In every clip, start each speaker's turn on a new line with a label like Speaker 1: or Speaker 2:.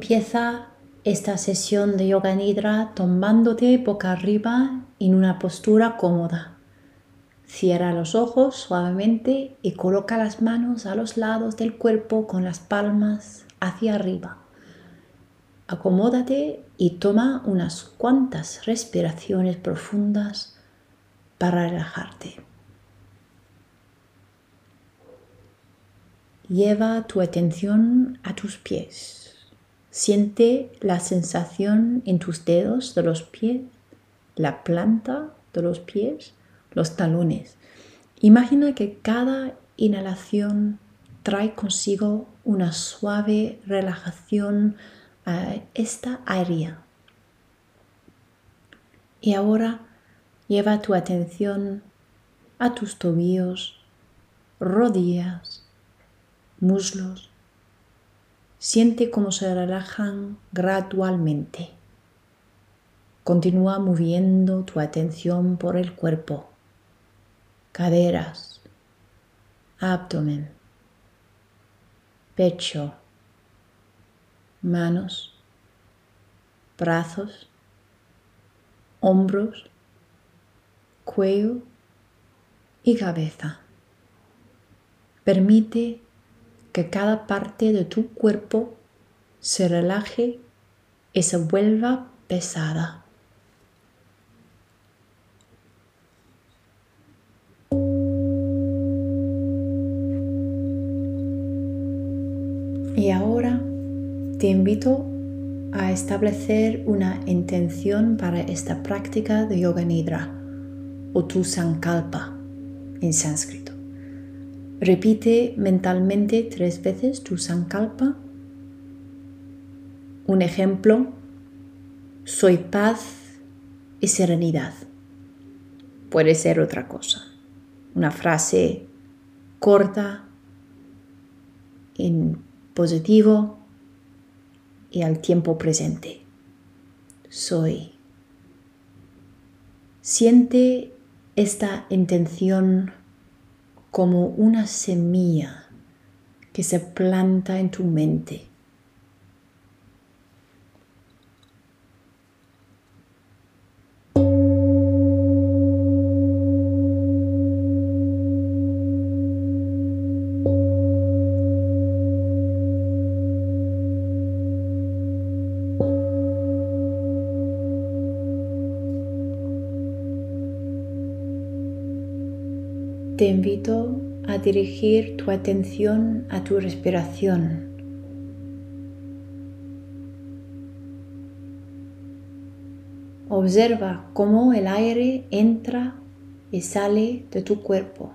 Speaker 1: Empieza esta sesión de yoga nidra tomándote boca arriba en una postura cómoda. Cierra los ojos suavemente y coloca las manos a los lados del cuerpo con las palmas hacia arriba. Acomódate y toma unas cuantas respiraciones profundas para relajarte. Lleva tu atención a tus pies. Siente la sensación en tus dedos de los pies, la planta de los pies, los talones. Imagina que cada inhalación trae consigo una suave relajación a esta área. Y ahora lleva tu atención a tus tobillos, rodillas, muslos. Siente cómo se relajan gradualmente. Continúa moviendo tu atención por el cuerpo, caderas, abdomen, pecho, manos, brazos, hombros, cuello y cabeza. Permite que cada parte de tu cuerpo se relaje y se vuelva pesada. Y ahora te invito a establecer una intención para esta práctica de yoga nidra o tu sankalpa en sánscrito. Repite mentalmente tres veces tu sankalpa. Un ejemplo, soy paz y serenidad. Puede ser otra cosa. Una frase corta, en positivo y al tiempo presente. Soy. Siente esta intención como una semilla que se planta en tu mente. Te invito a dirigir tu atención a tu respiración. Observa cómo el aire entra y sale de tu cuerpo.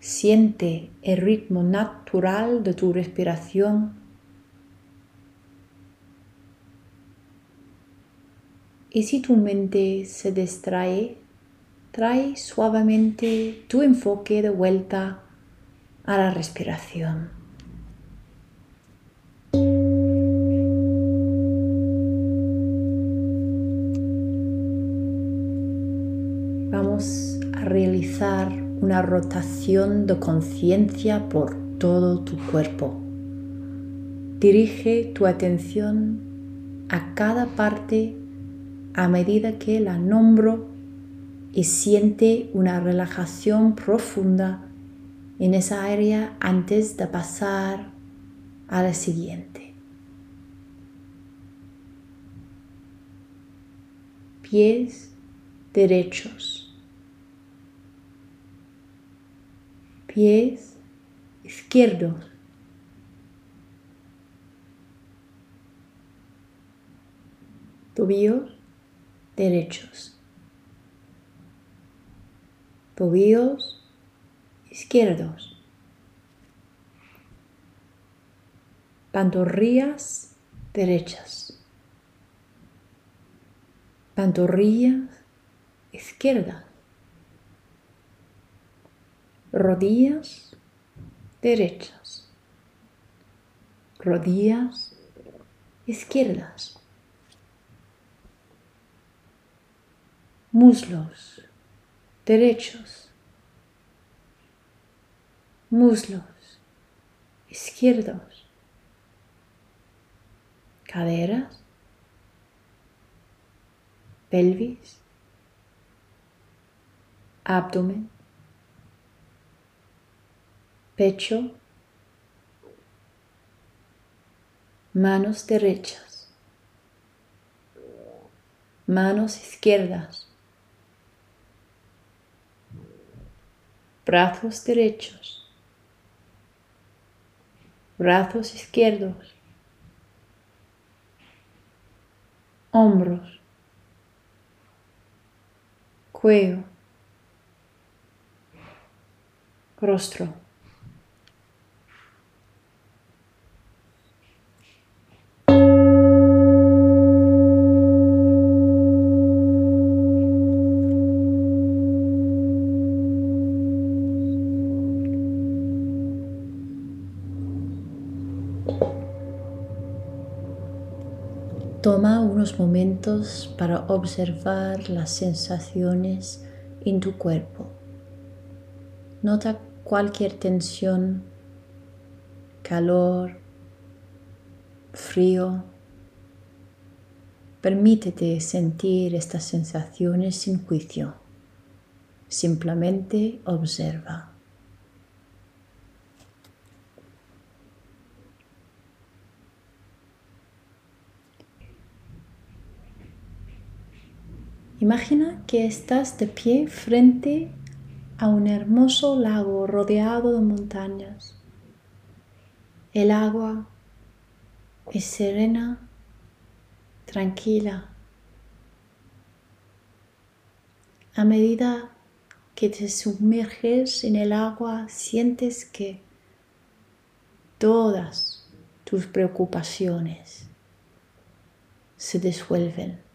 Speaker 1: Siente el ritmo natural de tu respiración Y si tu mente se distrae, trae suavemente tu enfoque de vuelta a la respiración. Vamos a realizar una rotación de conciencia por todo tu cuerpo. Dirige tu atención a cada parte a medida que la nombro y siente una relajación profunda en esa área antes de pasar a la siguiente. Pies derechos. Pies izquierdos. Tobillos derechos. Tobillos izquierdos. Pantorrillas derechas. Pantorrillas izquierdas. Rodillas derechas. Rodillas izquierdas. Muslos derechos, muslos izquierdos, caderas, pelvis, abdomen, pecho, manos derechas, manos izquierdas, brazos derechos, brazos izquierdos, hombros, cuello, rostro. Toma unos momentos para observar las sensaciones en tu cuerpo. Nota cualquier tensión, calor, frío. Permítete sentir estas sensaciones sin juicio. Simplemente observa. Imagina que estás de pie frente a un hermoso lago rodeado de montañas. El agua es serena, tranquila. A medida que te sumerges en el agua, sientes que todas tus preocupaciones se disuelven.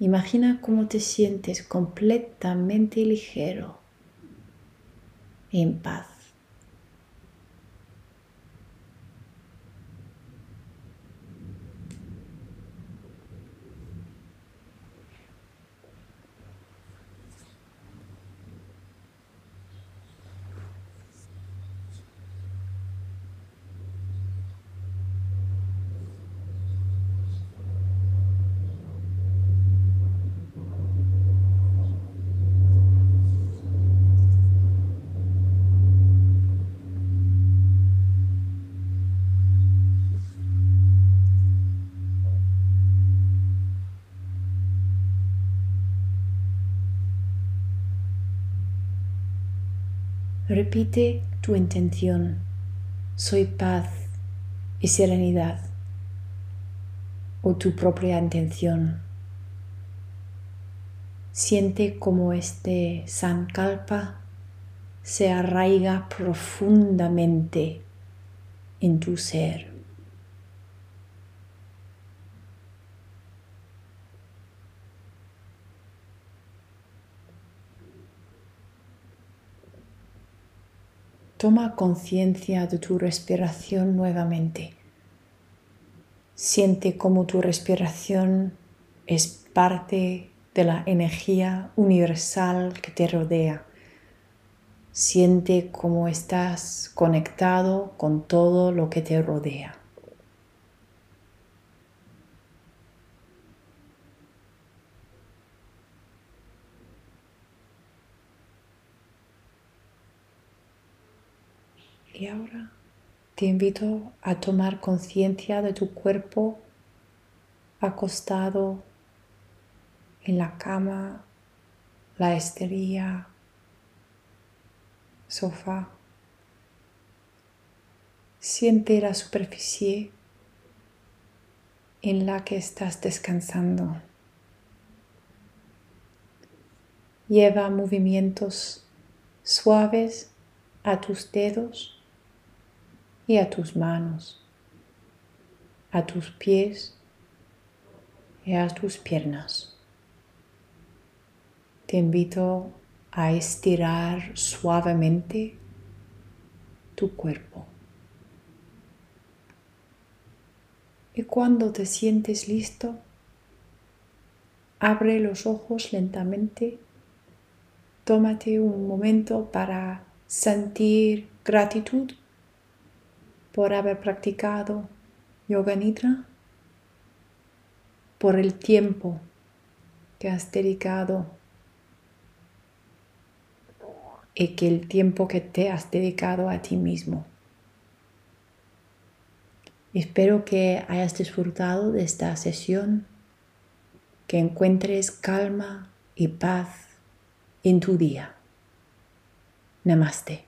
Speaker 1: Imagina cómo te sientes completamente ligero, en paz. Repite tu intención. Soy paz y serenidad. O tu propia intención. Siente como este sankalpa se arraiga profundamente en tu ser. Toma conciencia de tu respiración nuevamente. Siente cómo tu respiración es parte de la energía universal que te rodea. Siente cómo estás conectado con todo lo que te rodea. Y ahora te invito a tomar conciencia de tu cuerpo acostado en la cama, la esterilla, sofá. Siente la superficie en la que estás descansando. Lleva movimientos suaves a tus dedos y a tus manos, a tus pies y a tus piernas. Te invito a estirar suavemente tu cuerpo. Y cuando te sientes listo, abre los ojos lentamente, tómate un momento para sentir gratitud por haber practicado yoga nidra, por el tiempo que has dedicado y que el tiempo que te has dedicado a ti mismo. Espero que hayas disfrutado de esta sesión, que encuentres calma y paz en tu día. Namaste.